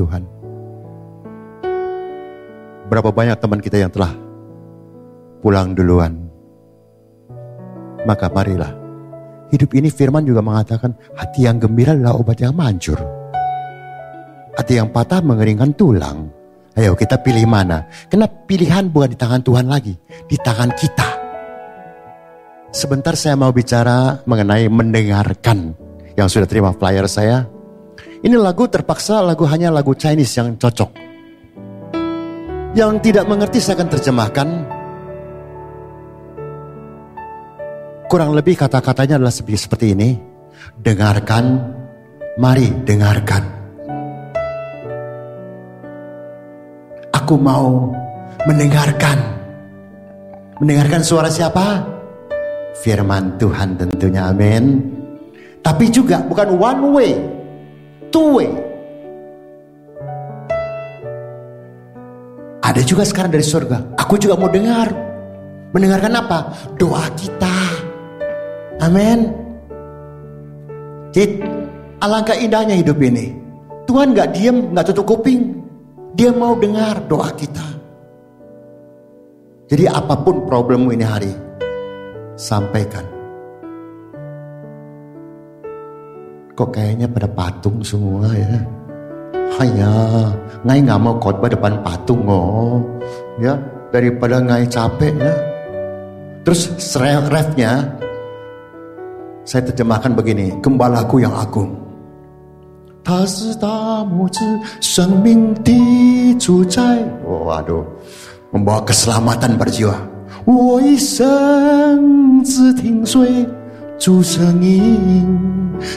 Tuhan. Berapa banyak teman kita yang telah pulang duluan. Maka marilah. Hidup ini firman juga mengatakan hati yang gembira adalah obat yang mancur. Hati yang patah mengeringkan tulang. Ayo kita pilih mana? Karena pilihan bukan di tangan Tuhan lagi, di tangan kita. Sebentar saya mau bicara mengenai mendengarkan yang sudah terima flyer saya. Ini lagu terpaksa lagu hanya lagu Chinese yang cocok. Yang tidak mengerti saya akan terjemahkan. Kurang lebih kata-katanya adalah seperti ini. Dengarkan, mari dengarkan. Aku mau mendengarkan. Mendengarkan suara siapa? Firman Tuhan tentunya, amin. Tapi juga bukan one way, two way. Ada juga sekarang dari surga. Aku juga mau dengar. Mendengarkan apa? Doa kita. Amin. Jadi alangkah indahnya hidup ini. Tuhan gak diem, gak tutup kuping. Dia mau dengar doa kita. Jadi apa pun problemmu ini hari, sampaikan. Kok kayaknya pada patung semua ya? Hanya ngai nggak mau khotbah depan patung oh, ya daripada ngai capek ya. Terus refnya saya terjemahkan begini, gembalaku yang agung. 他是大拇指生命的主宰。Waduh, membawa keselamatan pada jiwa. 我一生只听随 Susenging.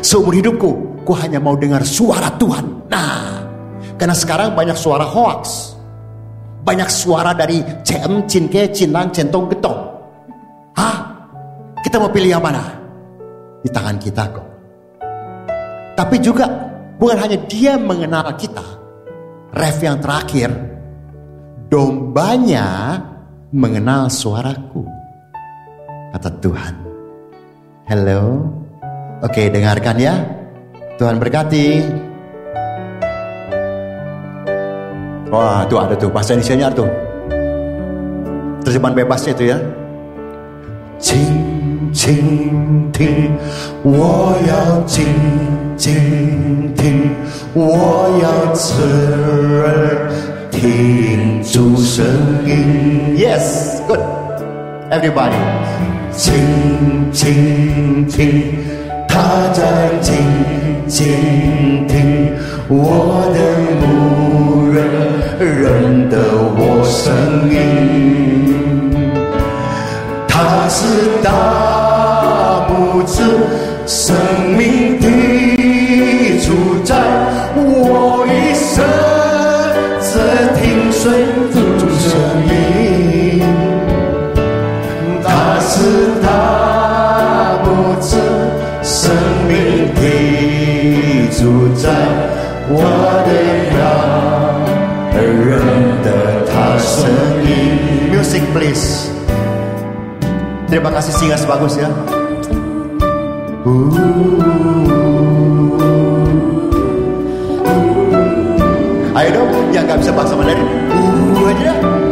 Seumur hidupku, ku hanya mau dengar suara Tuhan. Nah, karena sekarang banyak suara hoax. Banyak suara dari CM, Cinke, Cinang, Centong, Getong. Hah? Kita mau pilih yang mana? Di tangan kita kok. Tapi juga bukan hanya dia mengenal kita. Ref yang terakhir, dombanya mengenal suaraku. Kata Tuhan. Hello. Oke, dengarkan ya. Tuhan berkati. Wah, tuh ada tuh bahasa Indonesia tuh. Terjemahan bebasnya itu ya. 请倾听，我要静静听，我要侧耳听主声音。Yes, good. Everybody，轻轻听，他在静静听，我的牧人认得我声音。他是大拇指，Terima kasih singa sebagus ya. Ayo dong, yang nggak bisa bahasa Mandarin, uh aja. 我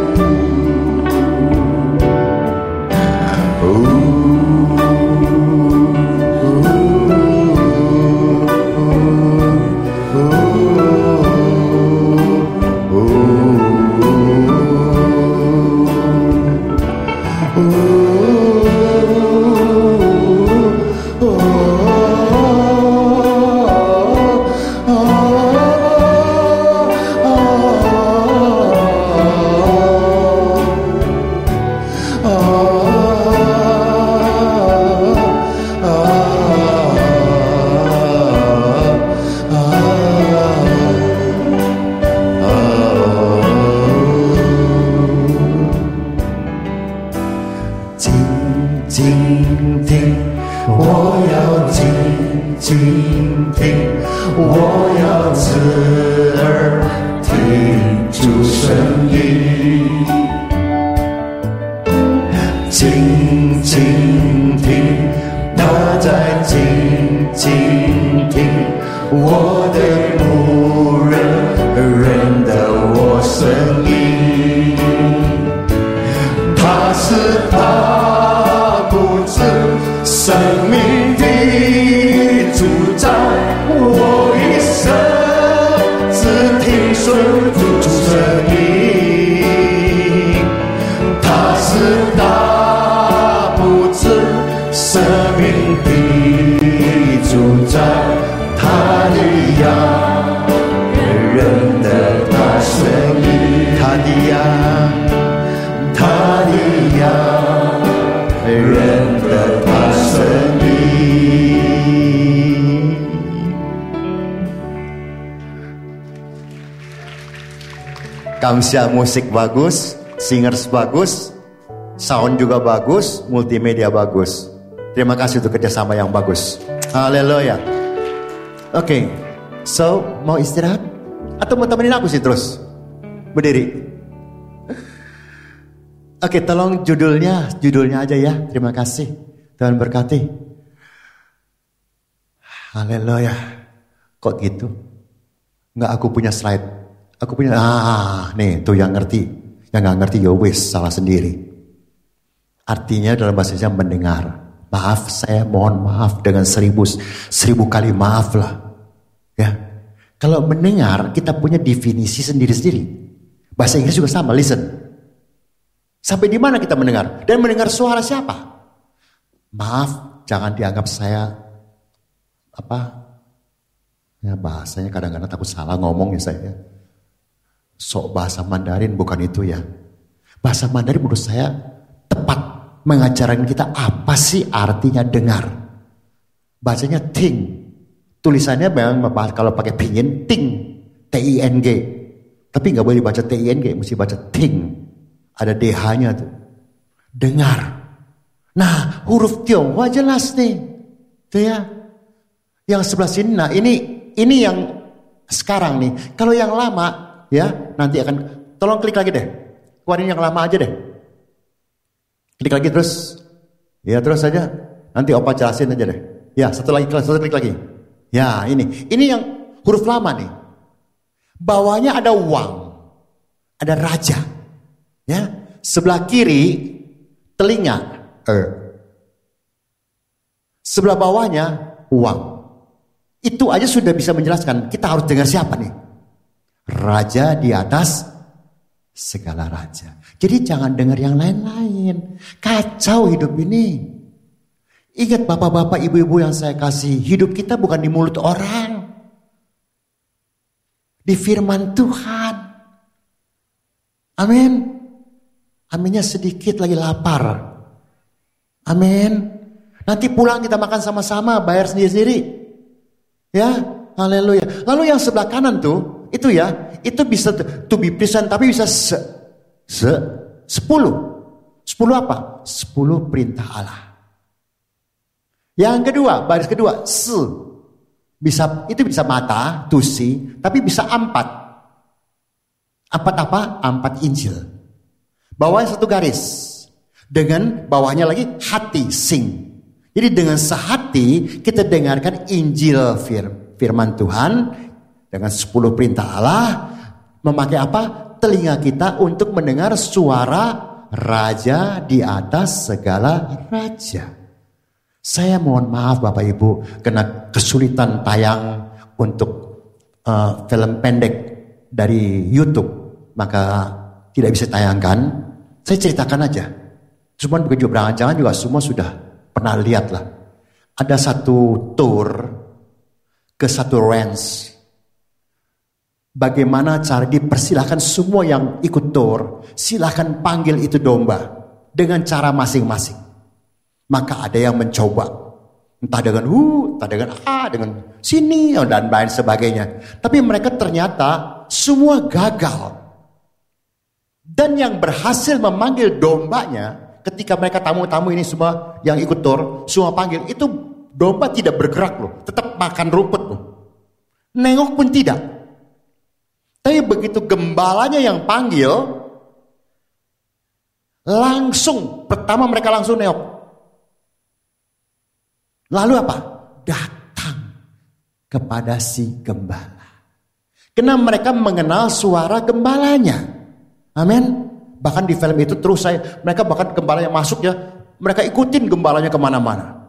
Kamsia musik bagus, singers bagus, sound juga bagus, multimedia bagus. Terima kasih untuk kerjasama yang bagus. Haleluya. Oke, okay. so mau istirahat? Atau mau temenin aku sih terus? Berdiri. Oke, tolong judulnya, judulnya aja ya. Terima kasih. Tuhan berkati. Haleluya. Kok gitu? Nggak aku punya slide. Aku punya, ah nih tuh yang ngerti. Yang nggak ngerti ya wis, salah sendiri. Artinya dalam bahasa Indonesia mendengar. Maaf, saya mohon maaf dengan seribu, seribu kali maaf lah. Ya, kalau mendengar kita punya definisi sendiri-sendiri. Bahasa Inggris juga sama, listen. Sampai di mana kita mendengar? Dan mendengar suara siapa? Maaf, jangan dianggap saya apa? Ya bahasanya kadang-kadang takut salah ngomong ya saya. Sok bahasa Mandarin bukan itu ya. Bahasa Mandarin menurut saya tepat mengajarkan kita apa sih artinya dengar. Bacanya ting. Tulisannya memang kalau pakai pinyin ting, T I N G. Tapi nggak boleh baca T I N G, mesti baca ting. Ada DH-nya tuh. Dengar. Nah, huruf Tionghoa jelas nih. Tuh ya. Yang sebelah sini, nah ini ini yang sekarang nih. Kalau yang lama, ya nanti akan, tolong klik lagi deh. Keluarin yang lama aja deh. Klik lagi terus. Ya terus saja. Nanti opa jelasin aja deh. Ya satu lagi, satu klik lagi. Ya ini, ini yang huruf lama nih. Bawahnya ada uang, ada raja. Ya, sebelah kiri telinga, er. Sebelah bawahnya uang. Itu aja sudah bisa menjelaskan kita harus dengar siapa nih? Raja di atas segala raja. Jadi jangan dengar yang lain-lain. Kacau hidup ini. Ingat bapak-bapak, ibu-ibu yang saya kasih, hidup kita bukan di mulut orang. Di firman Tuhan. Amin. Aminnya sedikit lagi lapar. Amin. Nanti pulang kita makan sama-sama, bayar sendiri-sendiri. Ya, haleluya. Lalu yang sebelah kanan tuh, itu ya, itu bisa to be present, tapi bisa se, se, sepuluh. Sepuluh apa? Sepuluh perintah Allah. Yang kedua, baris kedua, se. Bisa, itu bisa mata, to see, tapi bisa empat. Empat apa? Empat Injil. Bawahnya satu garis. Dengan bawahnya lagi hati, sing. Jadi dengan sehati kita dengarkan Injil fir, firman Tuhan dengan sepuluh perintah Allah memakai apa? Telinga kita untuk mendengar suara raja di atas segala raja. Saya mohon maaf Bapak Ibu kena kesulitan tayang untuk uh, film pendek dari YouTube maka tidak bisa tayangkan. Saya ceritakan aja. Cuman begitu jangan juga semua sudah pernah lihat lah. Ada satu tour ke satu ranch. Bagaimana cara dipersilahkan semua yang ikut tour, silahkan panggil itu domba dengan cara masing-masing. Maka ada yang mencoba, entah dengan hu, entah dengan a, dengan sini dan lain sebagainya. Tapi mereka ternyata semua gagal. Dan yang berhasil memanggil dombanya, ketika mereka tamu-tamu ini semua yang ikut tour, semua panggil, itu domba tidak bergerak loh, tetap makan rumput loh. Nengok pun tidak. Tapi begitu gembalanya yang panggil, langsung, pertama mereka langsung nengok. Lalu apa? Datang kepada si gembala. Karena mereka mengenal suara gembalanya. Amin. Bahkan di film itu terus saya, mereka bahkan gembala yang masuk ya, mereka ikutin gembalanya ke mana-mana.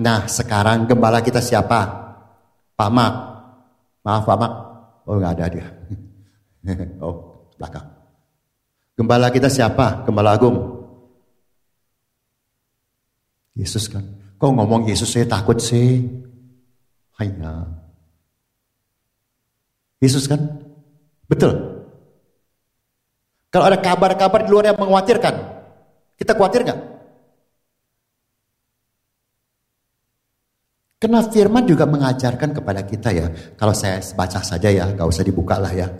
Nah sekarang gembala kita siapa? Pak Mak. Maaf Pak Mak. Oh nggak ada dia. oh belakang. Gembala kita siapa? Gembala Agung. Yesus kan. Kok ngomong Yesus saya takut sih. Hanya. Yesus kan? Betul. Kalau ada kabar-kabar di luar yang mengkhawatirkan, kita khawatir nggak? Karena firman juga mengajarkan kepada kita ya. Kalau saya baca saja ya, gak usah dibuka lah ya.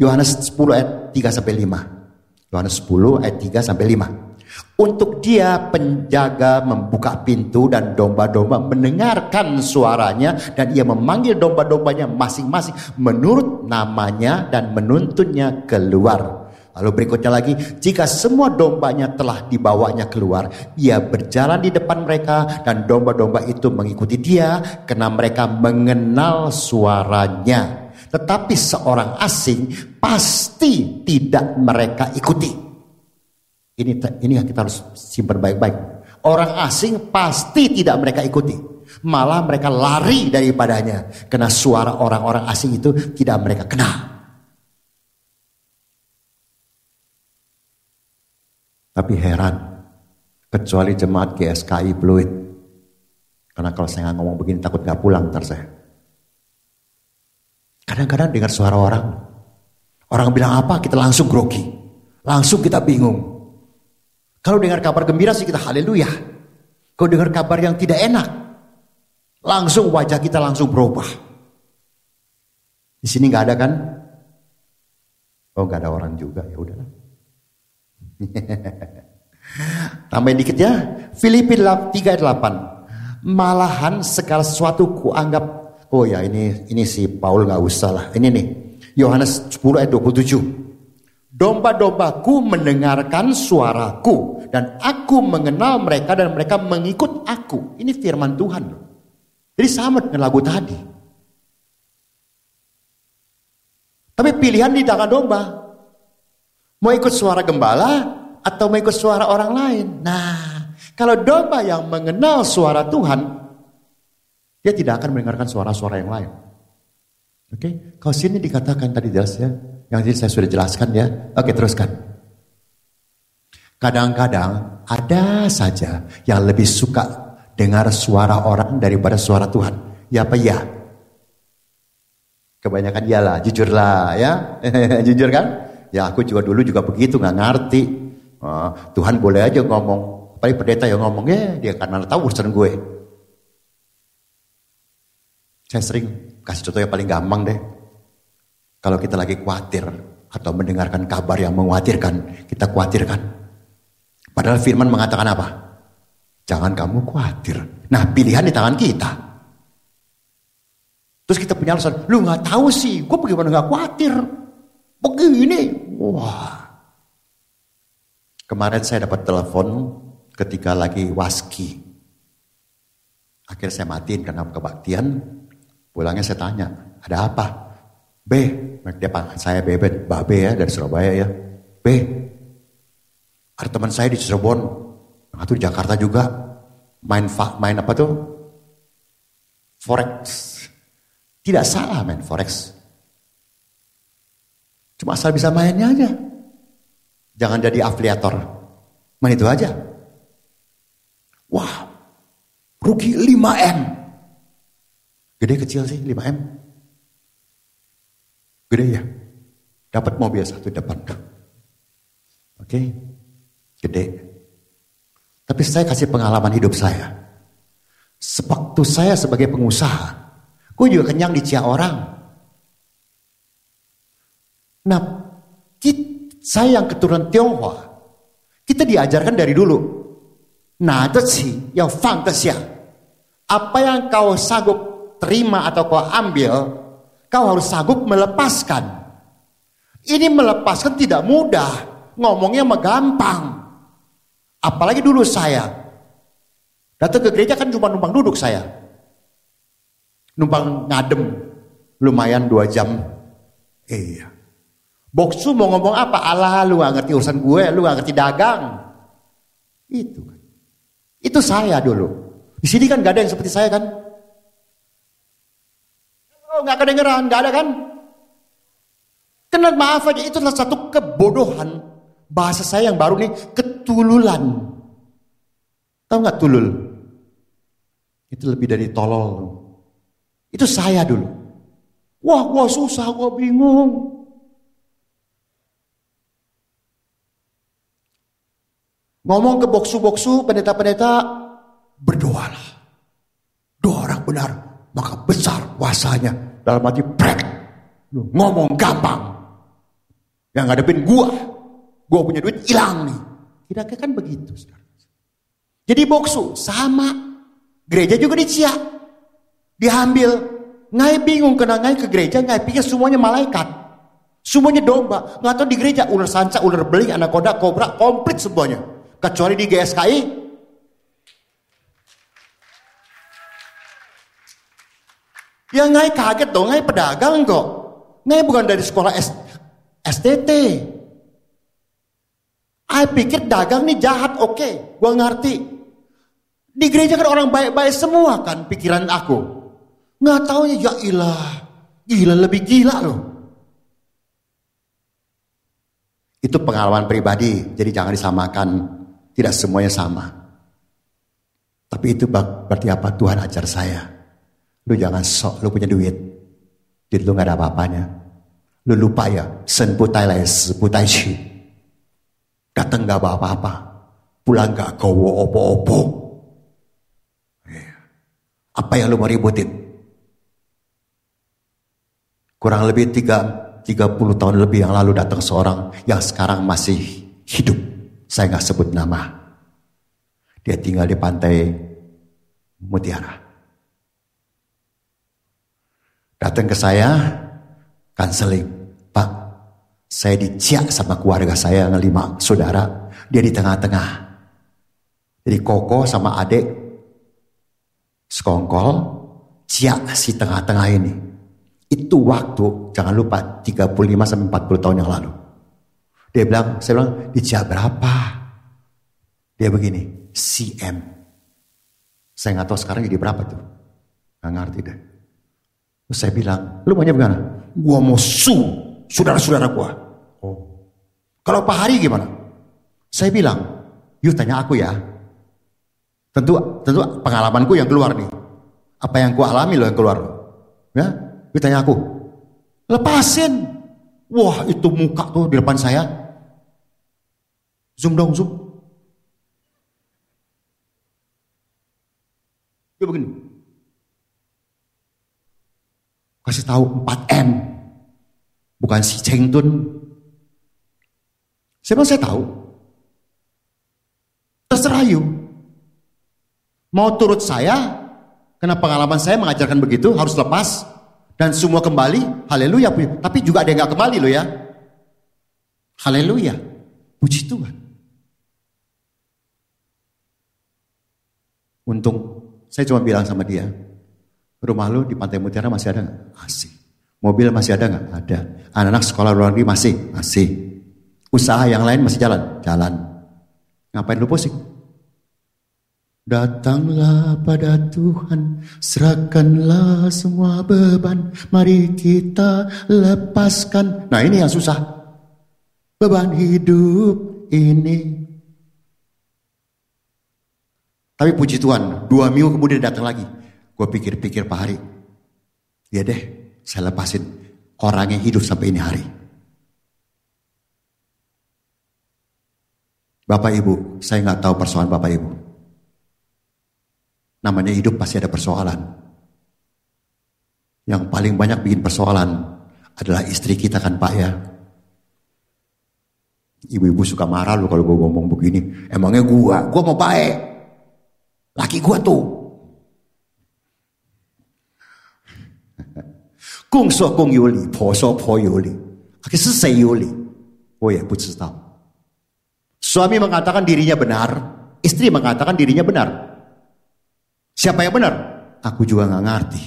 Yohanes 10 ayat 3 sampai 5. Yohanes 10 ayat 3 sampai 5. Untuk dia penjaga membuka pintu dan domba-domba mendengarkan suaranya dan ia memanggil domba-dombanya masing-masing menurut namanya dan menuntunnya keluar. Lalu berikutnya lagi, jika semua dombanya telah dibawanya keluar, ia berjalan di depan mereka dan domba-domba itu mengikuti dia karena mereka mengenal suaranya. Tetapi seorang asing pasti tidak mereka ikuti. Ini ini yang kita harus simpan baik-baik. Orang asing pasti tidak mereka ikuti. Malah mereka lari daripadanya. Karena suara orang-orang asing itu tidak mereka kenal. Tapi heran. Kecuali jemaat GSKI Pluit. Karena kalau saya ngomong begini takut gak pulang ntar saya. Kadang-kadang dengar suara orang. Orang bilang apa kita langsung grogi. Langsung kita bingung. Kalau dengar kabar gembira sih kita haleluya. Kalau dengar kabar yang tidak enak, langsung wajah kita langsung berubah. Di sini nggak ada kan? Oh nggak ada orang juga ya udahlah. Tambahin dikit ya. Filipi 3 ayat 8. Malahan segala sesuatu kuanggap oh ya ini ini si Paul nggak usah lah. Ini nih. Yohanes 10 ayat 27. Domba-dombaku mendengarkan suaraku dan aku mengenal mereka dan mereka mengikut aku. Ini firman Tuhan. Jadi sama dengan lagu tadi. Tapi pilihan di tangan domba. Mau ikut suara gembala atau mau ikut suara orang lain. Nah, kalau domba yang mengenal suara Tuhan, dia tidak akan mendengarkan suara-suara yang lain. Oke, okay? kalau sini dikatakan tadi jelas ya, yang tadi saya sudah jelaskan ya. Oke, teruskan. Kadang-kadang ada saja yang lebih suka dengar suara orang daripada suara Tuhan. Ya apa ya? Kebanyakan iyalah, jujurlah ya. Jujur kan? Ya aku juga dulu juga begitu, nggak ngerti. Oh, Tuhan boleh aja ngomong. Paling pendeta yang ngomong, ya dia karena tahu urusan gue. Saya sering kasih contoh yang paling gampang deh. Kalau kita lagi khawatir atau mendengarkan kabar yang mengkhawatirkan, kita khawatirkan. Padahal firman mengatakan apa? Jangan kamu khawatir. Nah pilihan di tangan kita. Terus kita punya alasan, lu nggak tahu sih, gue bagaimana nggak khawatir. Begini, wah. Kemarin saya dapat telepon ketika lagi waski. Akhirnya saya matiin karena kebaktian. Pulangnya saya tanya, ada apa? B, dia panggil saya Beben, Mbak B ya dari Surabaya ya. B, ada teman saya di Cirebon, atau di Jakarta juga, main fa, main apa tuh? Forex. Tidak salah main Forex. Cuma asal bisa mainnya aja. Jangan jadi afiliator. Main itu aja. Wah, rugi 5M. Gede kecil sih 5M. Gede ya? Dapat mobil satu depan. Oke? Okay? Gede. Tapi saya kasih pengalaman hidup saya. Sewaktu saya sebagai pengusaha, gue juga kenyang di orang. Nah, saya yang keturunan Tionghoa, kita diajarkan dari dulu. Nah, itu sih yang fantasi. Apa yang kau sanggup terima atau kau ambil, Kau harus sanggup melepaskan. Ini melepaskan tidak mudah. Ngomongnya gampang. Apalagi dulu saya. Datang ke gereja kan cuma numpang duduk saya. Numpang ngadem. Lumayan dua jam. Iya. Boksu mau ngomong apa? Allah lu gak ngerti urusan gue, lu gak ngerti dagang. Itu kan. Itu saya dulu. Di sini kan gak ada yang seperti saya kan. Oh, gak kedengeran, gak ada kan? Kenal maaf aja, itu adalah satu kebodohan. Bahasa saya yang baru nih, ketululan. Tahu nggak tulul? Itu lebih dari tolol. Itu saya dulu. Wah, gua susah, gua bingung. Ngomong ke boksu-boksu, pendeta-pendeta, berdoalah. Doa orang benar, maka besar kuasanya. Dalam hati, prek. Ngomong gampang. Yang ngadepin gua. Gua punya duit hilang nih. Kira-kira kan begitu. Saudara. Jadi boksu sama. Gereja juga dicia. Diambil. Ngai bingung kena ngai ke gereja. Ngai pikir semuanya malaikat. Semuanya domba. Nggak tahu di gereja ular sanca, ular beling, anak koda, kobra, komplit semuanya. Kecuali di GSKI. Ya ngai kaget dong, ngai pedagang kok. Ngai bukan dari sekolah S STT. I pikir dagang nih jahat, oke, okay, gue ngerti. Di gereja kan orang baik-baik semua kan pikiran aku. Nggak taunya ya ilah, gila lebih gila loh. Itu pengalaman pribadi, jadi jangan disamakan. Tidak semuanya sama. Tapi itu berarti apa Tuhan ajar saya. Lu jangan sok, lu punya duit. Duit lu gak ada apa-apanya. Lu lupa ya, sen putai lai si putai chi. Datang gak apa-apa. Pulang gak kowo opo-opo. Iya. Apa yang lu mau ributin? Kurang lebih tiga, 30 tahun lebih yang lalu datang seorang yang sekarang masih hidup. Saya nggak sebut nama. Dia tinggal di pantai Mutiara. Datang ke saya, kanseling. Pak, saya diciak sama keluarga saya yang lima saudara. Dia di tengah-tengah. Jadi koko sama adik sekongkol, ciak si tengah-tengah ini. Itu waktu, jangan lupa 35 sampai 40 tahun yang lalu. Dia bilang, saya bilang, diciak berapa? Dia begini, CM. Saya nggak tahu sekarang jadi berapa tuh. Nggak ngerti deh. Terus saya bilang, lu maunya bagaimana? Gua mau su saudara-saudara gua. Oh. Kalau Pak Hari gimana? Saya bilang, yuk tanya aku ya. Tentu tentu pengalamanku yang keluar nih. Apa yang gua alami loh yang keluar. Ya, yuk tanya aku. Lepasin. Wah itu muka tuh di depan saya. Zoom dong, zoom. Dia begini. Kasih tahu 4M. Bukan si Cheng Tun. Siapa saya tahu? Terserah you. Mau turut saya, karena pengalaman saya mengajarkan begitu, harus lepas. Dan semua kembali, haleluya. Tapi juga ada yang gak kembali loh ya. Haleluya. Puji Tuhan. Untung saya cuma bilang sama dia, rumah lu di Pantai Mutiara masih ada nggak? Masih. Mobil masih ada nggak? Ada. Anak-anak sekolah luar negeri masih? Masih. Usaha yang lain masih jalan? Jalan. Ngapain lu pusing? Datanglah pada Tuhan, serahkanlah semua beban, mari kita lepaskan. Nah ini yang susah. Beban hidup ini. Tapi puji Tuhan, dua minggu kemudian datang lagi. Gue pikir-pikir Pak Hari. Ya deh, saya lepasin orang yang hidup sampai ini hari. Bapak Ibu, saya nggak tahu persoalan Bapak Ibu. Namanya hidup pasti ada persoalan. Yang paling banyak bikin persoalan adalah istri kita kan Pak ya. Ibu-ibu suka marah loh kalau gue ngomong begini. Emangnya gue, gue mau baik. Laki gua tuh. Kung so kung有理，婆说婆有理，可是谁有理？我也不知道。Suami mengatakan dirinya benar, istri mengatakan dirinya benar. Siapa yang benar? Aku juga nggak ngerti.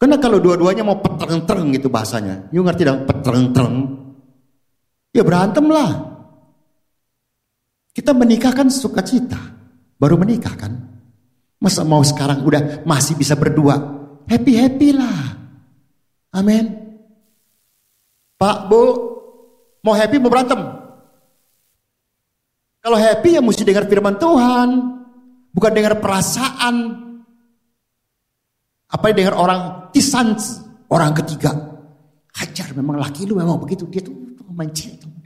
Karena kalau dua-duanya mau petreng-treng gitu bahasanya. You ngerti dong petreng-treng? Ya berantem lah. Kita menikah kan sukacita. Baru menikah kan. Masa mau sekarang udah masih bisa berdua. Happy-happy lah. Amin. Pak, Bu, mau happy mau berantem? Kalau happy ya mesti dengar firman Tuhan. Bukan dengar perasaan. Apa dengar orang tisan, orang ketiga. Hajar memang laki lu memang begitu. Dia tuh mancing.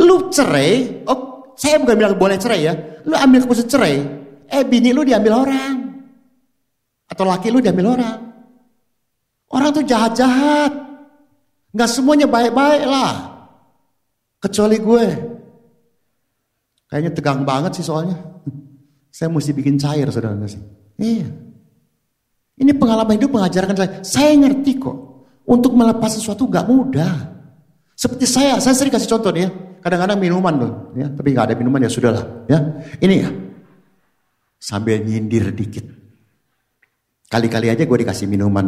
Lu cerai, oh saya bukan bilang boleh cerai ya. Lu ambil keputusan cerai, eh bini lu diambil orang. Atau laki lu diambil orang. Orang tuh jahat-jahat. Nggak semuanya baik-baik lah. Kecuali gue. Kayaknya tegang banget sih soalnya. Saya mesti bikin cair saudara sih. Iya. Ini pengalaman hidup mengajarkan saya. Saya ngerti kok. Untuk melepas sesuatu nggak mudah. Seperti saya, saya sering kasih contoh nih ya. Kadang-kadang minuman tuh, ya. Tapi nggak ada minuman ya sudahlah, ya. Ini ya. Sambil nyindir dikit. Kali-kali aja gue dikasih minuman,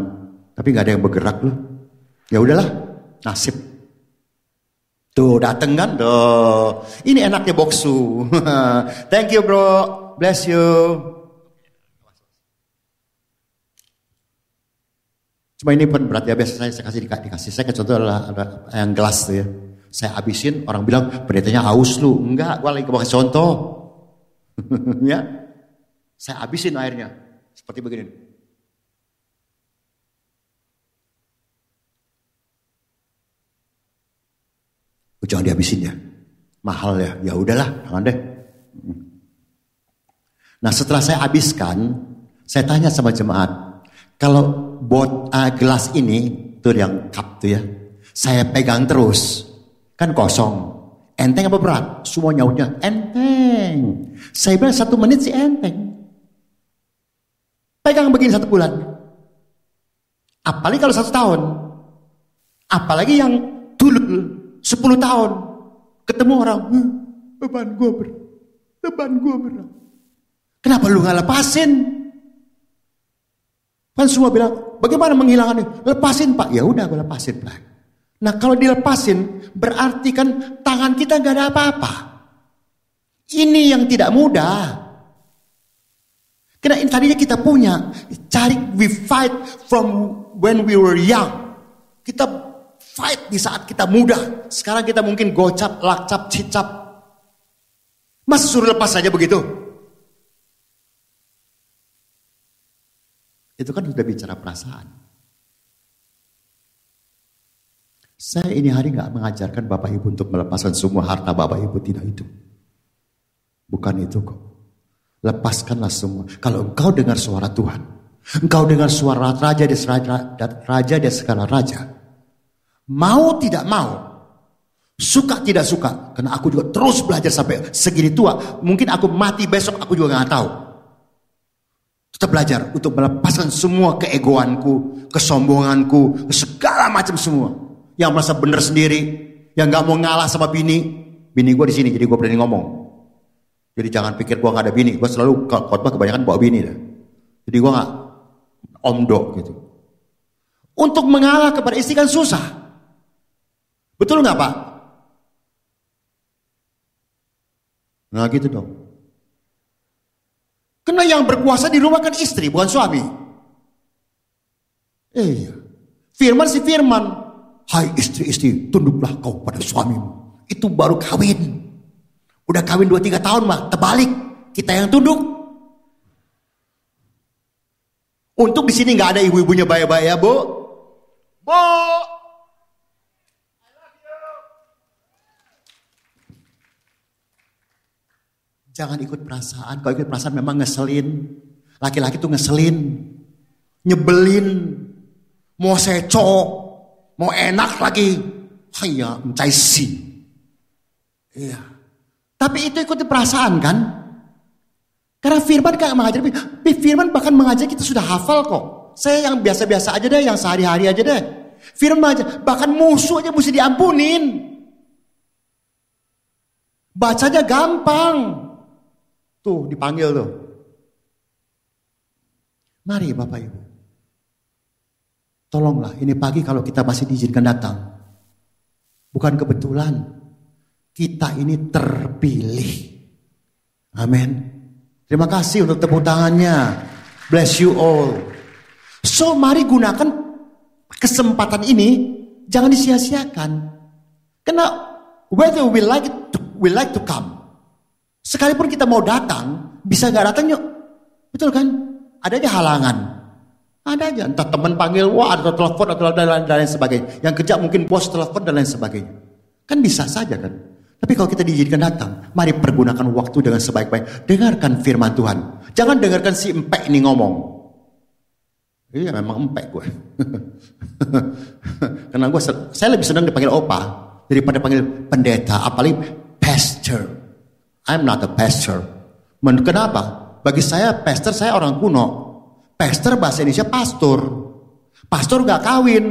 tapi nggak ada yang bergerak loh. Ya udahlah, nasib. Tuh dateng kan, tuh. Ini enaknya boksu. Thank you bro, bless you. Cuma ini pun berat ya biasa saya, kasih dikasih. Saya contoh adalah ada yang gelas tuh ya. Saya habisin, orang bilang pendetanya aus lu. Enggak, gua lagi pakai contoh. ya. Saya habisin airnya. Seperti begini. Oh, jangan dihabisin ya. Mahal ya. Ya udahlah, jangan deh. Nah setelah saya habiskan, saya tanya sama jemaat, kalau bot uh, gelas ini, tuh yang cup tuh ya, saya pegang terus, kan kosong. Enteng apa berat? Semua nyautnya enteng. Saya bilang satu menit sih enteng. Pegang begini satu bulan. Apalagi kalau satu tahun. Apalagi yang dulu sepuluh tahun. Ketemu orang, hm, beban gue berat. Beban gue berat. Kenapa lu gak lepasin? Kan semua bilang, bagaimana menghilangkannya? Lepasin pak. Ya udah gue lepasin pak. Nah kalau dilepasin, berarti kan tangan kita gak ada apa-apa. Ini yang tidak mudah. Karena ini tadinya kita punya, cari we fight from when we were young. Kita fight di saat kita muda. Sekarang kita mungkin gocap, lakcap, cicap. Mas suruh lepas saja begitu. Itu kan sudah bicara perasaan. Saya ini hari nggak mengajarkan Bapak Ibu untuk melepaskan semua harta Bapak Ibu tidak itu. Bukan itu kok. Lepaskanlah semua. Kalau engkau dengar suara Tuhan, engkau dengar suara raja di raja di segala raja. Mau tidak mau, suka tidak suka, karena aku juga terus belajar sampai segini tua. Mungkin aku mati besok, aku juga nggak tahu. Tetap belajar untuk melepaskan semua keegoanku, kesombonganku, segala macam semua. Yang merasa benar sendiri, yang gak mau ngalah sama bini. Bini gue di sini, jadi gue berani ngomong. Jadi jangan pikir gue gak ada bini. Gue selalu khotbah kebanyakan bawa bini. Dah. Jadi gue gak omdok gitu. Untuk mengalah kepada istri kan susah. Betul gak pak? Nah gitu dong. Karena yang berkuasa di rumah kan istri, bukan suami. Eh. Firman si firman. Hai istri-istri, tunduklah kau pada suamimu. Itu baru kawin. Udah kawin 2-3 tahun mah, terbalik. Kita yang tunduk. Untuk di sini nggak ada ibu-ibunya baik-baik ya, Bu. Bu, Jangan ikut perasaan. Kalau ikut perasaan memang ngeselin. Laki-laki tuh ngeselin. Nyebelin. Mau seco. Mau enak lagi. Hanya mencai si. Iya. Tapi itu ikuti perasaan kan? Karena firman kan mengajar. Firman bahkan mengajar kita sudah hafal kok. Saya yang biasa-biasa aja deh. Yang sehari-hari aja deh. Firman aja. Bahkan musuh aja mesti diampunin. Bacanya gampang. Tuh dipanggil tuh. Mari Bapak Ibu. Tolonglah ini pagi kalau kita masih diizinkan datang. Bukan kebetulan. Kita ini terpilih. Amin. Terima kasih untuk tepuk tangannya. Bless you all. So mari gunakan kesempatan ini. Jangan disia-siakan. Karena whether we like it we like to come. Sekalipun kita mau datang, bisa nggak datang yuk. Betul kan? Ada aja halangan. Ada aja, entah teman panggil, wah atau telepon atau dan lain, dan lain sebagainya. Yang kerja mungkin bos telepon dan lain sebagainya. Kan bisa saja kan. Tapi kalau kita diizinkan datang, mari pergunakan waktu dengan sebaik-baik. Dengarkan firman Tuhan. Jangan dengarkan si empek ini ngomong. Iya memang empek gue. Karena gue, saya lebih senang dipanggil opa daripada panggil pendeta, apalagi pastor. I'm not a pastor. Kenapa? Bagi saya pastor saya orang kuno. Pastor bahasa Indonesia pastor. Pastor gak kawin.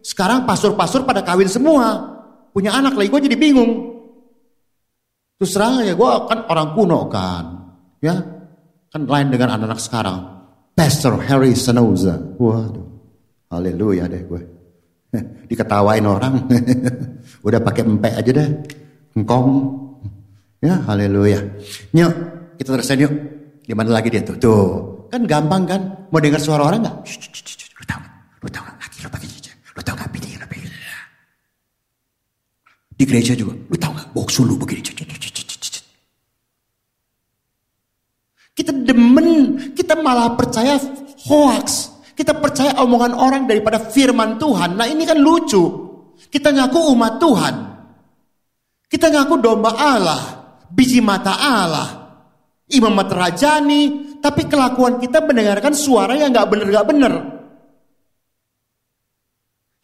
Sekarang pastor-pastor pada kawin semua. Punya anak lagi gue jadi bingung. Terus terang ya gue kan orang kuno kan. Ya. Kan lain dengan anak-anak sekarang. Pastor Harry Sanoza. Waduh. Haleluya deh gue. Diketawain orang. Udah pakai empek aja deh. Engkong. Ya, haleluya. Yuk, kita terusin yuk. Di mana lagi dia tuh? Tuh, kan gampang kan? Mau dengar suara orang nggak? Lu tahu Lu tahu nggak? Lagi lu pakai cincin. Lu tahu nggak? Bini lu. Di gereja juga. Lu tahu nggak? Bok sulu begini. Kita demen, kita malah percaya hoax. Kita percaya omongan orang daripada firman Tuhan. Nah ini kan lucu. Kita ngaku umat Tuhan. Kita ngaku domba Allah biji mata Allah, imam rajani, tapi kelakuan kita mendengarkan suara yang gak bener gak bener.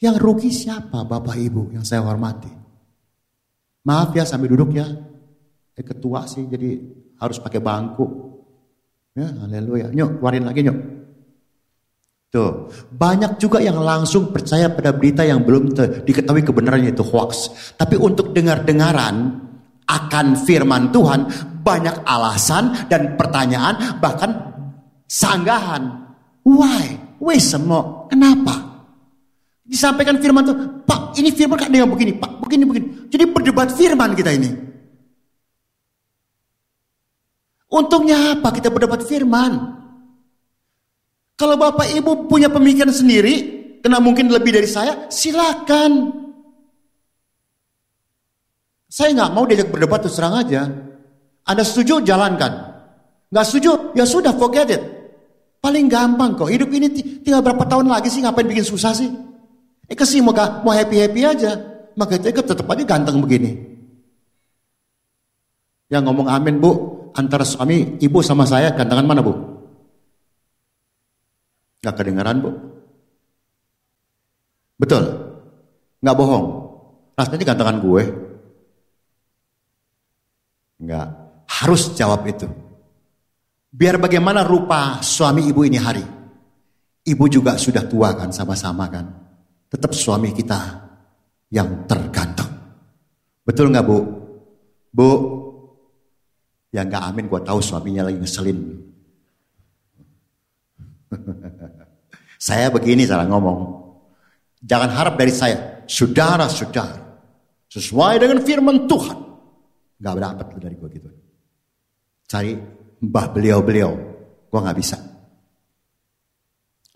Yang rugi siapa Bapak Ibu yang saya hormati? Maaf ya sambil duduk ya. Eh, ketua sih jadi harus pakai bangku. Ya, haleluya. Nyok, keluarin lagi nyok. Tuh, banyak juga yang langsung percaya pada berita yang belum diketahui kebenarannya itu hoax. Tapi untuk dengar-dengaran, akan firman Tuhan, banyak alasan dan pertanyaan, bahkan sanggahan. Why? Why semua? Kenapa? Disampaikan firman Tuhan, Pak ini firman kan dengan begini, Pak begini begini. Jadi berdebat firman kita ini. Untungnya apa kita berdebat firman? Kalau Bapak Ibu punya pemikiran sendiri, kena mungkin lebih dari saya, silakan. Saya nggak mau diajak berdebat terus terang aja. Anda setuju, jalankan. Nggak setuju, ya sudah, forget it. Paling gampang kok. Hidup ini tinggal berapa tahun lagi sih ngapain bikin susah sih? Eh kesih mau, mau happy-happy aja. Maka itu tetap aja ganteng begini. Yang ngomong amin bu, antara suami ibu sama saya gantengan mana bu? Gak kedengaran bu? Betul? Gak bohong? Rasanya gantengan gue. Enggak. Harus jawab itu. Biar bagaimana rupa suami ibu ini hari. Ibu juga sudah tua kan sama-sama kan. Tetap suami kita yang tergantung. Betul nggak bu? Bu, ya nggak amin gue tahu suaminya lagi ngeselin. saya begini cara ngomong. Jangan harap dari saya, saudara-saudara, sesuai dengan firman Tuhan. Gak dapat dari gue gitu. Cari mbah beliau-beliau. Gue gak bisa.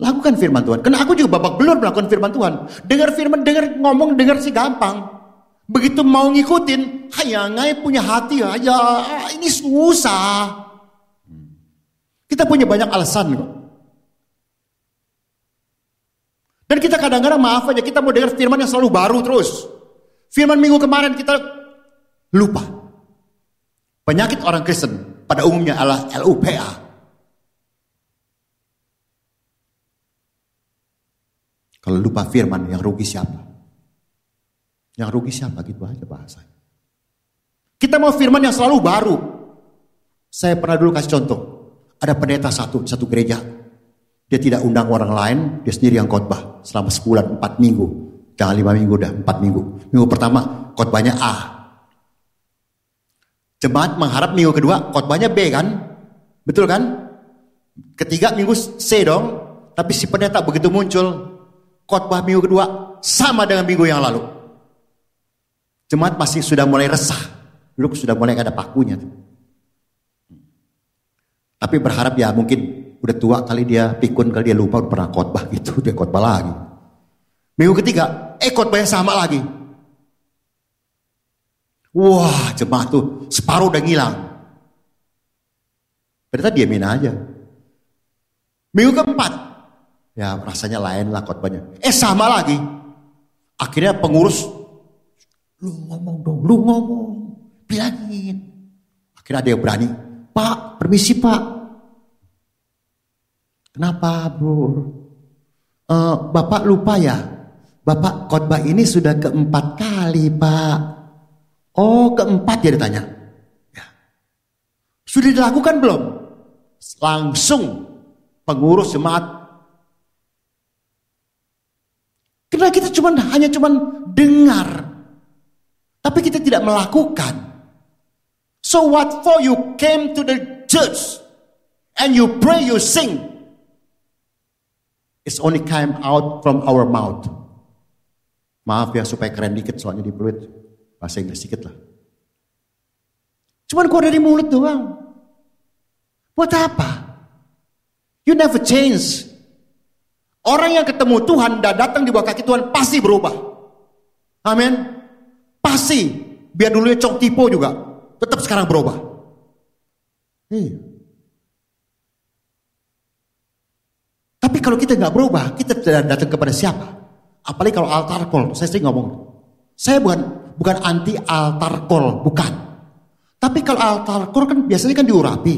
Lakukan firman Tuhan. Karena aku juga babak belur melakukan firman Tuhan. Dengar firman, dengar ngomong, dengar sih gampang. Begitu mau ngikutin, hayangai punya hati aja. Ini susah. Kita punya banyak alasan kok. Dan kita kadang-kadang maaf aja, kita mau dengar firman yang selalu baru terus. Firman minggu kemarin kita lupa. Penyakit orang Kristen pada umumnya adalah LUPA. Kalau lupa firman, yang rugi siapa? Yang rugi siapa? Gitu aja bahasanya. Kita mau firman yang selalu baru. Saya pernah dulu kasih contoh. Ada pendeta satu, satu gereja. Dia tidak undang orang lain, dia sendiri yang khotbah selama sebulan, empat minggu. Jangan lima minggu dah, empat minggu. Minggu pertama khotbahnya A, Jemaat mengharap minggu kedua khotbahnya B kan? Betul kan? Ketiga minggu C dong, tapi si pendeta begitu muncul, khotbah minggu kedua sama dengan minggu yang lalu. Jemaat masih sudah mulai resah, dulu sudah mulai ada pakunya. Tapi berharap ya mungkin udah tua kali dia pikun kali dia lupa pernah khotbah gitu, dia khotbah lagi. Minggu ketiga, eh khotbahnya sama lagi. Wah jemaat tuh separuh udah ngilang. Ternyata diamin aja. Minggu keempat, ya rasanya lain lah khotbahnya. Eh sama lagi. Akhirnya pengurus, lu ngomong dong, lu ngomong, bilangin. Akhirnya ada yang berani, Pak, permisi Pak. Kenapa bro? Uh, Bapak lupa ya, Bapak khotbah ini sudah keempat kali Pak. Oh keempat ya ditanya. Ya. Sudah dilakukan belum? Langsung pengurus jemaat. Karena kita cuma hanya cuma dengar, tapi kita tidak melakukan. So what for you came to the church and you pray, you sing. It's only came out from our mouth. Maaf ya supaya keren dikit soalnya di peluit. Bahasa Inggris dikit lah. Cuman kau dari mulut doang. Buat apa? You never change. Orang yang ketemu Tuhan dan datang di bawah kaki Tuhan pasti berubah. Amin. Pasti. Biar dulunya cok tipu juga. Tetap sekarang berubah. Iya. Tapi kalau kita nggak berubah, kita tidak datang kepada siapa? Apalagi kalau altar call, saya sering ngomong. Saya bukan bukan anti altar call, bukan. Tapi kalau altar call kan biasanya kan diurapi.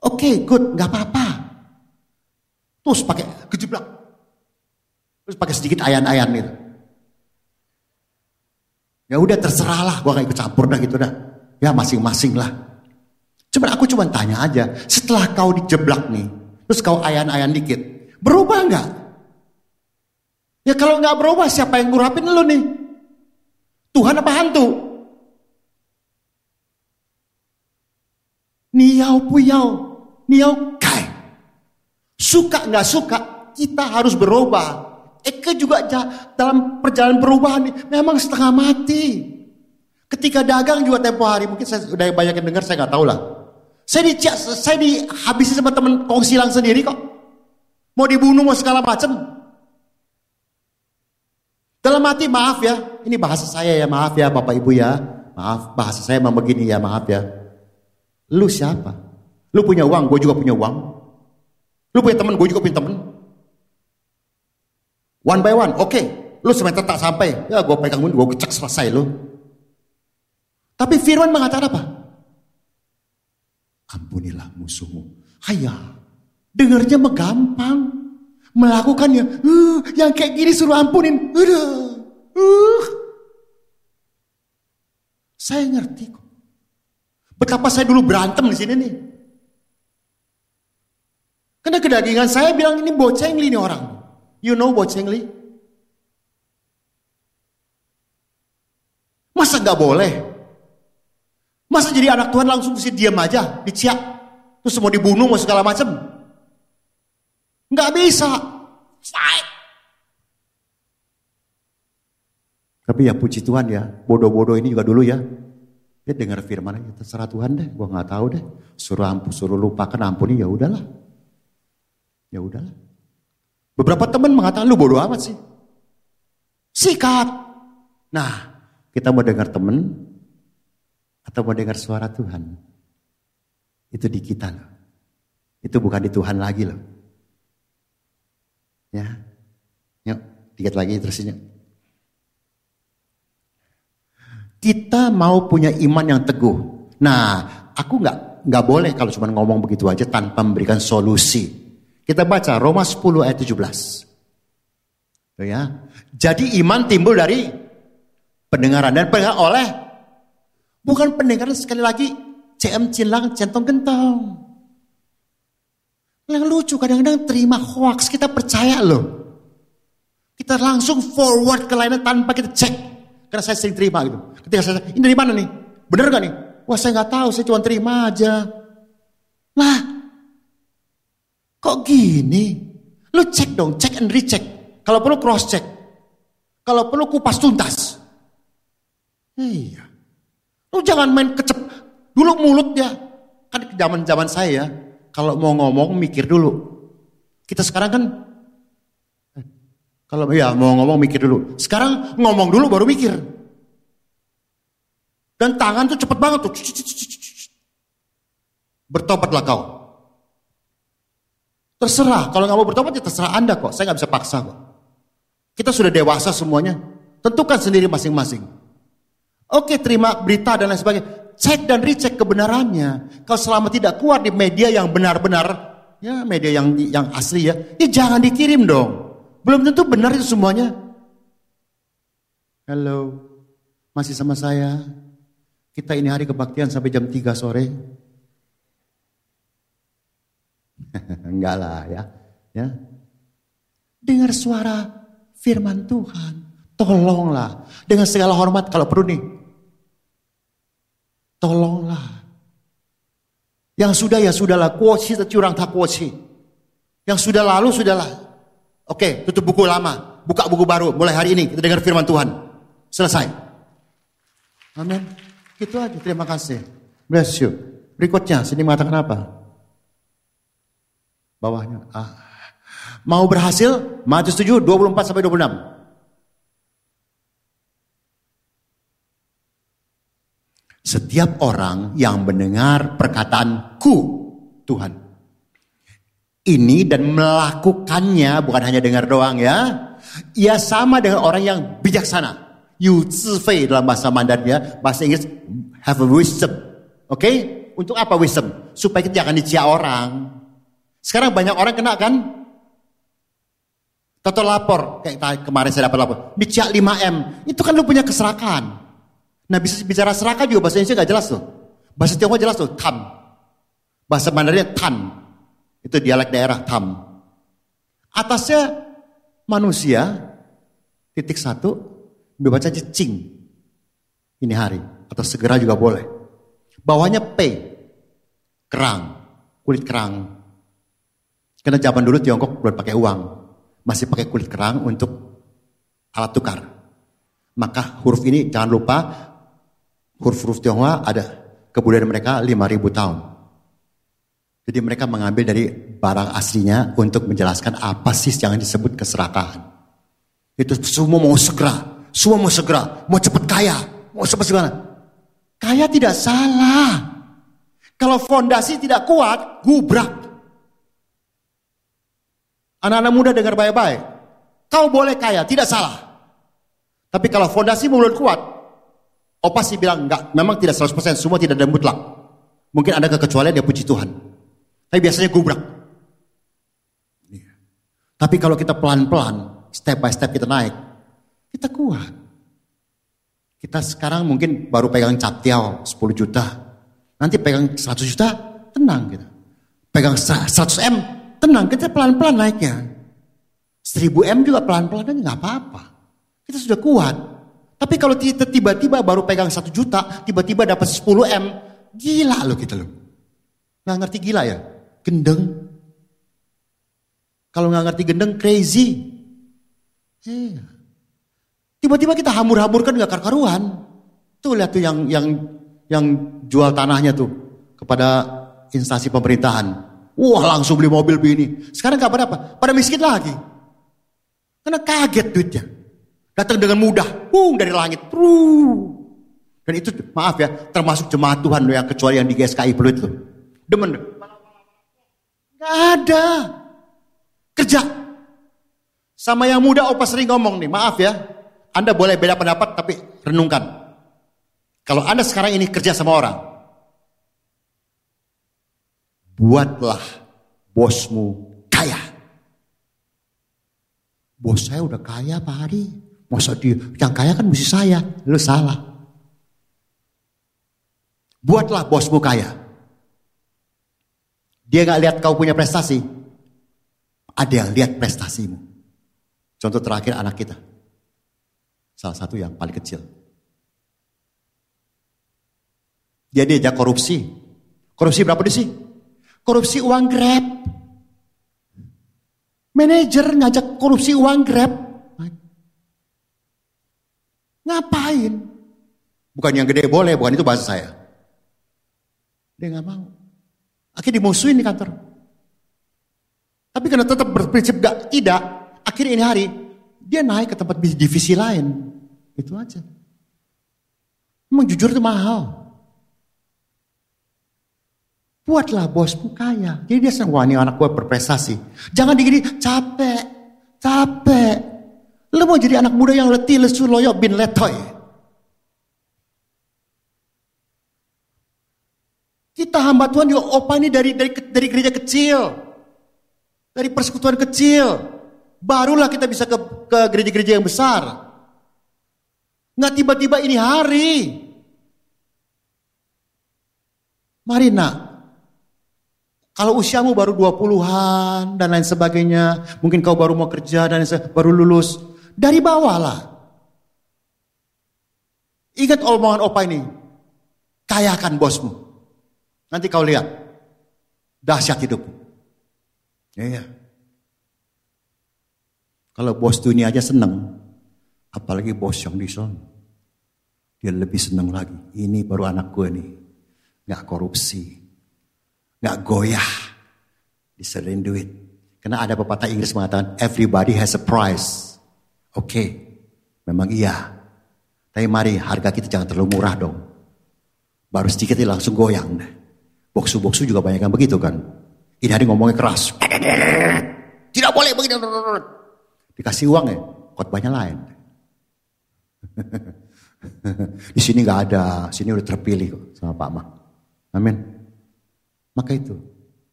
Oke, okay, good, nggak apa-apa. Terus pakai kejeblak. Terus pakai sedikit ayan-ayan gitu. Ya udah terserah lah, gua gak ikut campur dah gitu dah. Ya masing-masing lah. Cuman aku cuma tanya aja, setelah kau dijeblak nih, terus kau ayan-ayan dikit, berubah nggak? Ya kalau nggak berubah, siapa yang ngurapin lu nih? Tuhan apa hantu? Niau puyau. Niaukai. Suka nggak suka, kita harus berubah. Eke juga dalam perjalanan perubahan memang setengah mati. Ketika dagang juga tempo hari, mungkin saya udah banyak yang dengar, saya nggak tahu lah. Saya di saya dihabisi sama teman kongsilang sendiri kok. Mau dibunuh mau segala macam. Dalam hati maaf ya, ini bahasa saya ya maaf ya Bapak Ibu ya. Maaf bahasa saya memang begini ya maaf ya. Lu siapa? Lu punya uang, gue juga punya uang. Lu punya teman, gue juga punya teman. One by one, oke. Okay. Lu semester tak sampai, ya gue pegang gue kecek selesai lu. Tapi firman mengatakan apa? Ampunilah musuhmu. Haya, dengarnya mah gampang. Melakukannya, uh, yang kayak gini suruh ampunin. Udah, uh. Saya ngerti kok. Betapa saya dulu berantem di sini nih. Karena kedagingan saya bilang ini bocengli ini orang. You know bocengli? Masa gak boleh? Masa jadi anak Tuhan langsung mesti diam aja, diciak, terus mau dibunuh, mau segala macam? Gak bisa. Fight. Tapi ya puji Tuhan ya, bodoh-bodoh ini juga dulu ya. Dia dengar firman aja, terserah Tuhan deh, gua nggak tahu deh. Suruh ampun, suruh lupakan, ampuni ya udahlah. Ya udahlah. Beberapa teman mengatakan lu bodoh amat sih. Sikat. Nah, kita mau dengar teman atau mau dengar suara Tuhan. Itu di kita loh. Itu bukan di Tuhan lagi loh. Ya. Yuk, dikit lagi terusnya. Kita mau punya iman yang teguh. Nah, aku nggak nggak boleh kalau cuma ngomong begitu aja tanpa memberikan solusi. Kita baca Roma 10 ayat 17. Ya. Jadi iman timbul dari pendengaran dan pendengar oleh bukan pendengaran sekali lagi CM cilang centong gentong. Yang lucu kadang-kadang terima hoax kita percaya loh. Kita langsung forward ke lainnya tanpa kita cek. Karena saya sering terima gitu. Ketika saya ini dari mana nih? Bener gak nih? Wah saya nggak tahu, saya cuma terima aja. Lah, Kok gini? Lu cek dong, cek and recheck. Kalau perlu cross check. Kalau perlu kupas tuntas. Iya. Lu jangan main kecep. Dulu mulut ya. Kan zaman zaman saya ya. Kalau mau ngomong mikir dulu. Kita sekarang kan kalau ya mau ngomong mikir dulu. Sekarang ngomong dulu baru mikir. Dan tangan tuh cepet banget tuh. Bertobatlah kau. Terserah, kalau nggak mau bertobat ya terserah Anda kok. Saya nggak bisa paksa kok. Kita sudah dewasa semuanya. Tentukan sendiri masing-masing. Oke, terima berita dan lain sebagainya. Cek dan recheck kebenarannya. Kalau selama tidak kuat di media yang benar-benar, ya media yang yang asli ya, ya jangan dikirim dong. Belum tentu benar itu semuanya. Halo, masih sama saya. Kita ini hari kebaktian sampai jam 3 sore. Enggak lah ya. ya. Dengar suara firman Tuhan. Tolonglah. Dengan segala hormat kalau perlu nih. Tolonglah. Yang sudah ya sudahlah. Kuoci curang tak kuoci. Yang sudah lalu sudahlah. Oke tutup buku lama. Buka buku baru. Mulai hari ini kita dengar firman Tuhan. Selesai. Amin. Itu aja. Terima kasih. Bless you. Berikutnya, sini mengatakan apa? Bawahnya. Ah. Mau berhasil? Matius 7, 24 sampai 26. Setiap orang yang mendengar perkataanku, Tuhan. Ini dan melakukannya, bukan hanya dengar doang ya. Ia sama dengan orang yang bijaksana. Yu fei dalam bahasa Mandarin bahasa Inggris have a wisdom. Oke? Okay? Untuk apa wisdom? Supaya kita jangan dicia orang. Sekarang banyak orang kena kan? Toto lapor, kayak kemarin saya dapat lapor, dicia 5M. Itu kan lu punya keserakahan. Nah bisa bicara serakah juga bahasa Indonesia gak jelas tuh. Bahasa Tionghoa jelas tuh, tam. Bahasa Mandarin tan. Itu dialek daerah tam. Atasnya manusia, titik satu, baca cing. Ini hari. Atau segera juga boleh. Bawahnya P. Kerang. Kulit kerang. Karena zaman dulu Tiongkok belum pakai uang, masih pakai kulit kerang untuk alat tukar. Maka huruf ini jangan lupa huruf-huruf Tionghoa ada kebudayaan mereka 5000 tahun. Jadi mereka mengambil dari barang aslinya untuk menjelaskan apa sih yang disebut keserakahan. Itu semua mau segera, semua mau segera, mau cepat kaya, mau cepat segala. Kaya tidak salah. Kalau fondasi tidak kuat, gubrak. Anak-anak muda dengar baik-baik. Kau boleh kaya, tidak salah. Tapi kalau fondasi belum kuat, opa sih bilang enggak, memang tidak 100%, semua tidak ada mutlak. Mungkin ada kekecualian dia puji Tuhan. Tapi biasanya gubrak. Iya. Tapi kalau kita pelan-pelan, step by step kita naik, kita kuat. Kita sekarang mungkin baru pegang captial 10 juta. Nanti pegang 100 juta, tenang kita. Pegang 100 M, Tenang, kita pelan-pelan naiknya. Seribu M juga pelan-pelan aja nggak apa-apa. Kita sudah kuat. Tapi kalau tiba-tiba baru pegang satu juta, tiba-tiba dapat 10 M, gila loh kita loh. Nggak ngerti gila ya? Gendeng. Kalau nggak ngerti gendeng, crazy. Iya. Tiba-tiba kita hamur-hamurkan nggak karuan. Tuh lihat tuh yang yang yang jual tanahnya tuh kepada instansi pemerintahan. Wah langsung beli mobil begini. Sekarang kabar apa? Pada miskin lagi. Karena kaget duitnya. Datang dengan mudah. Bung dari langit. True. Dan itu maaf ya. Termasuk jemaat Tuhan yang kecuali yang di GSKI Peluit tuh. Demen. Gak ada. Kerja. Sama yang muda opa sering ngomong nih. Maaf ya. Anda boleh beda pendapat tapi renungkan. Kalau Anda sekarang ini kerja sama orang buatlah bosmu kaya. Bos saya udah kaya Pak Hari. Masa dia, yang kaya kan mesti saya. Lu salah. Buatlah bosmu kaya. Dia gak lihat kau punya prestasi. Ada yang lihat prestasimu. Contoh terakhir anak kita. Salah satu yang paling kecil. Dia diajak korupsi. Korupsi berapa sih? Korupsi uang Grab. Manajer ngajak korupsi uang grab. Ngapain? Bukan yang gede boleh, bukan itu bahasa saya. Dia nggak mau. Akhirnya dimusuhin di kantor. Tapi karena tetap berprinsip gak, tidak, akhirnya ini hari dia naik ke tempat divisi lain. Itu aja. Memang jujur itu mahal. Buatlah bosmu kaya. Jadi dia senang, wah ini anak gue berprestasi. Jangan digini, capek, capek. Lo mau jadi anak muda yang letih, lesu, loyok, bin letoy. Kita hamba Tuhan juga opa ini dari dari dari gereja kecil. Dari persekutuan kecil. Barulah kita bisa ke ke gereja-gereja yang besar. Nggak tiba-tiba ini hari. Mari nak, kalau usiamu baru 20-an dan lain sebagainya, mungkin kau baru mau kerja dan baru lulus, dari bawah lah. Ingat omongan opa ini, kayakan bosmu. Nanti kau lihat, dahsyat hidup. Ya, ya. Kalau bos dunia aja seneng, apalagi bos yang di sana. Dia lebih seneng lagi. Ini baru anak gue nih. Gak korupsi, nggak goyah diserahin duit. Karena ada pepatah Inggris mengatakan everybody has a price. Oke, okay, memang iya. Tapi mari harga kita jangan terlalu murah dong. Baru sedikit langsung goyang. Boksu-boksu juga banyak yang begitu kan. Ini hari ngomongnya keras. Tidak boleh begini. Dikasih uang ya, khotbahnya lain. Di sini nggak ada, sini udah terpilih kok sama Pak Ma. Amin. Maka itu,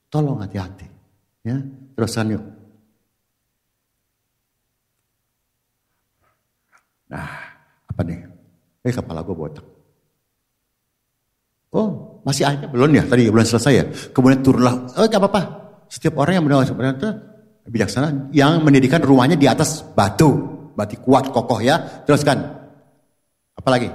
tolong hati-hati. Ya, terusan yuk. Nah, apa nih? Eh, kepala gue botak. Oh, masih aja belum ya? Tadi belum selesai ya. Kemudian turunlah. Oh, gak apa-apa. Setiap orang yang mendengar sebenarnya bijaksana yang mendirikan rumahnya di atas batu, berarti kuat kokoh ya. Teruskan. Apalagi?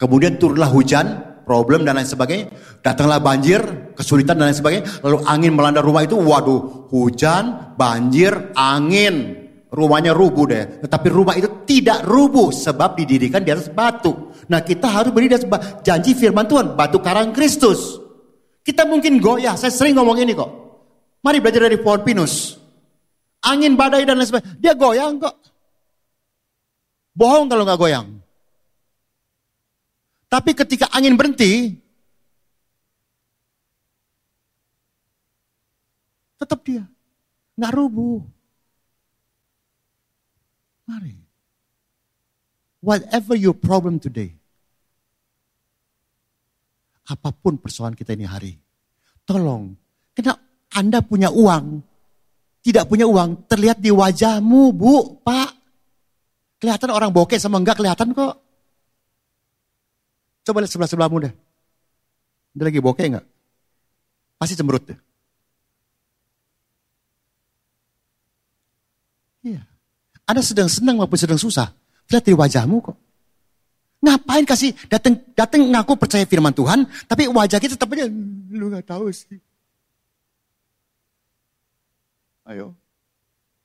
Kemudian turunlah hujan, problem dan lain sebagainya. Datanglah banjir, kesulitan dan lain sebagainya. Lalu angin melanda rumah itu, waduh, hujan, banjir, angin. Rumahnya rubuh deh. Tetapi rumah itu tidak rubuh sebab didirikan di atas batu. Nah kita harus beri atas janji firman Tuhan, batu karang Kristus. Kita mungkin goyah, saya sering ngomong ini kok. Mari belajar dari pohon pinus. Angin, badai dan lain sebagainya. Dia goyang kok. Bohong kalau nggak goyang. Tapi ketika angin berhenti, tetap dia nggak rubuh. Mari. Whatever your problem today, apa pun persoalan kita ini hari, tolong, karena Anda punya uang, tidak punya uang, terlihat di wajahmu, Bu, Pak. Kelihatan orang bokeh sama enggak kelihatan kok. Coba lihat sebelah-sebelahmu deh. Dia lagi bokeh enggak? Pasti cemberut deh. Iya. Anda sedang senang maupun sedang susah. Lihat di wajahmu kok. Ngapain kasih datang datang ngaku percaya firman Tuhan, tapi wajah kita tetap aja lu nggak tahu sih. Ayo,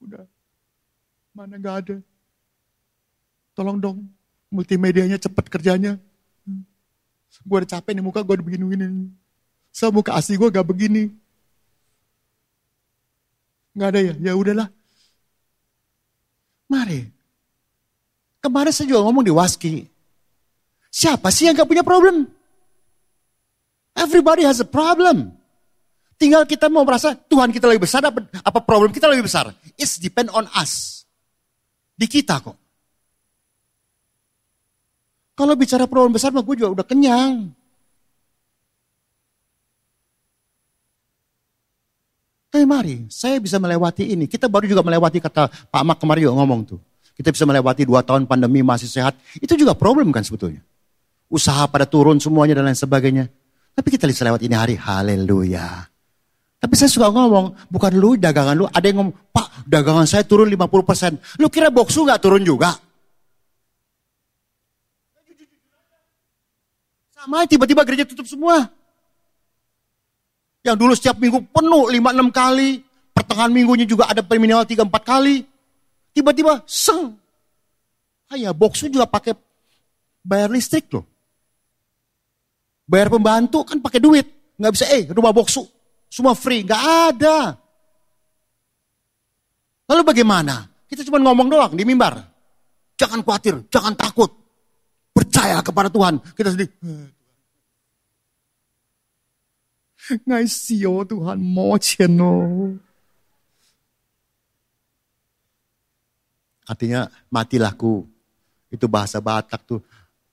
udah mana nggak ada. Tolong dong, multimedianya cepat kerjanya. Gue udah capek nih muka gue udah begini-begini. So muka asli gue gak begini. Gak ada ya? Ya udahlah. Mari. Kemarin saya juga ngomong di Waski. Siapa sih yang gak punya problem? Everybody has a problem. Tinggal kita mau merasa Tuhan kita lebih besar, apa, problem kita lebih besar. It's depend on us. Di kita kok. Kalau bicara problem besar mah gue juga udah kenyang. Tapi mari, saya bisa melewati ini. Kita baru juga melewati kata Pak Mak kemarin juga ngomong tuh. Kita bisa melewati dua tahun pandemi masih sehat. Itu juga problem kan sebetulnya. Usaha pada turun semuanya dan lain sebagainya. Tapi kita bisa lewat ini hari, haleluya. Tapi saya suka ngomong, bukan lu dagangan lu, ada yang ngomong, Pak dagangan saya turun 50%. Lu kira boksu gak turun juga? Sama tiba-tiba gereja tutup semua. Yang dulu setiap minggu penuh lima enam kali. Pertengahan minggunya juga ada minimal 3-4 kali. Tiba-tiba seng. Ayah boxu juga pakai bayar listrik loh. Bayar pembantu kan pakai duit. Nggak bisa, eh rumah boxu. Semua free. Nggak ada. Lalu bagaimana? Kita cuma ngomong doang di mimbar. Jangan khawatir, jangan takut. Percaya kepada Tuhan. Kita sedih. Ngasih oh Tuhan, mau oh. Artinya matilah ku. Itu bahasa Batak tuh.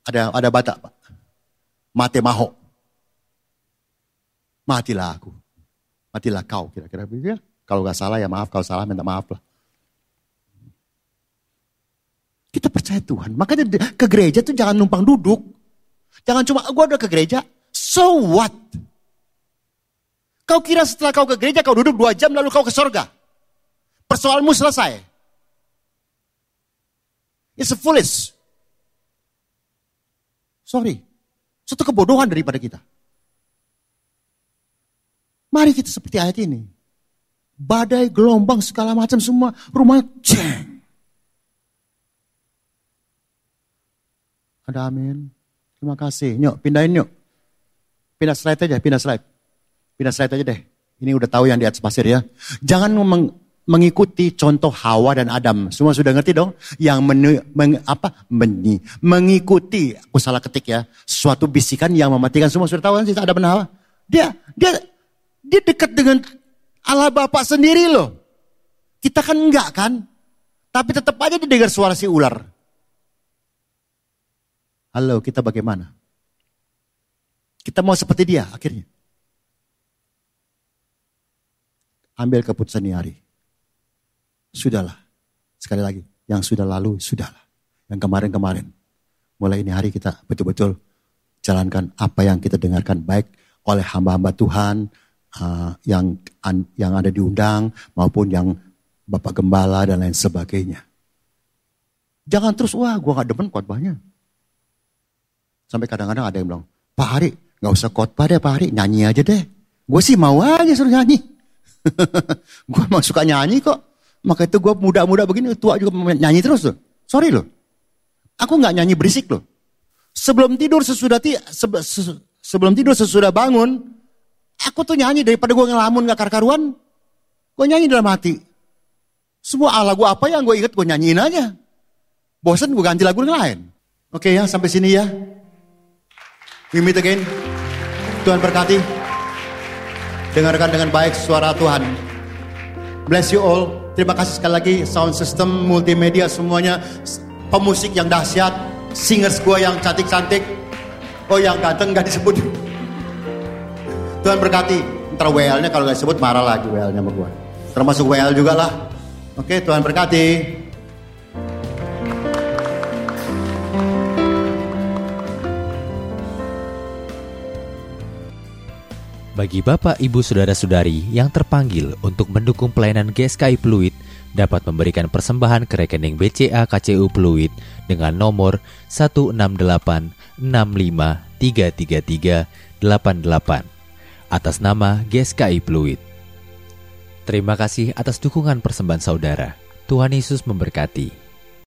Ada ada Batak, Pak. Mate maho. Matilah aku. Matilah kau kira-kira begitu ya. Kalau nggak salah ya maaf, kalau salah minta maaf lah. Kita percaya Tuhan. Makanya ke gereja tuh jangan numpang duduk. Jangan cuma, gue udah ke gereja, so what? Kau kira setelah kau ke gereja, kau duduk dua jam lalu kau ke sorga. Persoalanmu selesai. It's a foolish. Sorry. Satu kebodohan daripada kita. Mari kita seperti ayat ini. Badai, gelombang, segala macam semua. Rumah ceng. Ada amin. Terima kasih. Nyok, pindahin nyok. Pindah slide aja, pindah slide. Pindah slide aja deh. Ini udah tahu yang di atas pasir ya. Jangan meng, mengikuti contoh Hawa dan Adam. Semua sudah ngerti dong? Yang men, meng, apa? Meni, mengikuti, aku salah ketik ya. Suatu bisikan yang mematikan semua sudah tahu kan sih Adam dan Hawa? Dia dia dia dekat dengan Allah Bapak sendiri loh. Kita kan enggak kan? Tapi tetap aja didengar suara si ular. Halo, kita bagaimana? Kita mau seperti dia akhirnya. Ambil keputusan ini hari. Sudahlah. Sekali lagi, yang sudah lalu, sudahlah. Yang kemarin-kemarin. Mulai ini hari kita betul-betul jalankan apa yang kita dengarkan baik oleh hamba-hamba Tuhan uh, yang yang ada diundang maupun yang Bapak Gembala dan lain sebagainya. Jangan terus, wah gue gak demen khotbahnya. Sampai kadang-kadang ada yang bilang, Pak Hari, gak usah khotbah deh Pak Hari, nyanyi aja deh. Gue sih mau aja suruh nyanyi. gue mau suka nyanyi kok. Maka itu gue muda-muda begini, tua juga nyanyi terus loh. Sorry loh. Aku gak nyanyi berisik loh. Sebelum tidur sesudah ti, se, se, sebelum tidur sesudah bangun, aku tuh nyanyi daripada gue ngelamun gak karuan. Gue nyanyi dalam hati. Semua ala gue apa yang gue inget gue nyanyiin aja. Bosan gue ganti lagu yang lain. Oke ya sampai sini ya. We meet again. Tuhan berkati. Dengarkan dengan baik suara Tuhan. Bless you all. Terima kasih sekali lagi sound system, multimedia semuanya. Pemusik yang dahsyat. Singers gua yang cantik-cantik. Oh yang ganteng gak disebut. Tuhan berkati. Ntar WL-nya kalau gak disebut marah lagi WL-nya sama gua. Termasuk WL juga lah. Oke Tuhan berkati. Bagi Bapak, Ibu, Saudara-saudari yang terpanggil untuk mendukung pelayanan GSKI Pluit dapat memberikan persembahan ke rekening BCA KCU Pluit dengan nomor 1686533388 atas nama GSKI Pluit. Terima kasih atas dukungan persembahan saudara. Tuhan Yesus memberkati.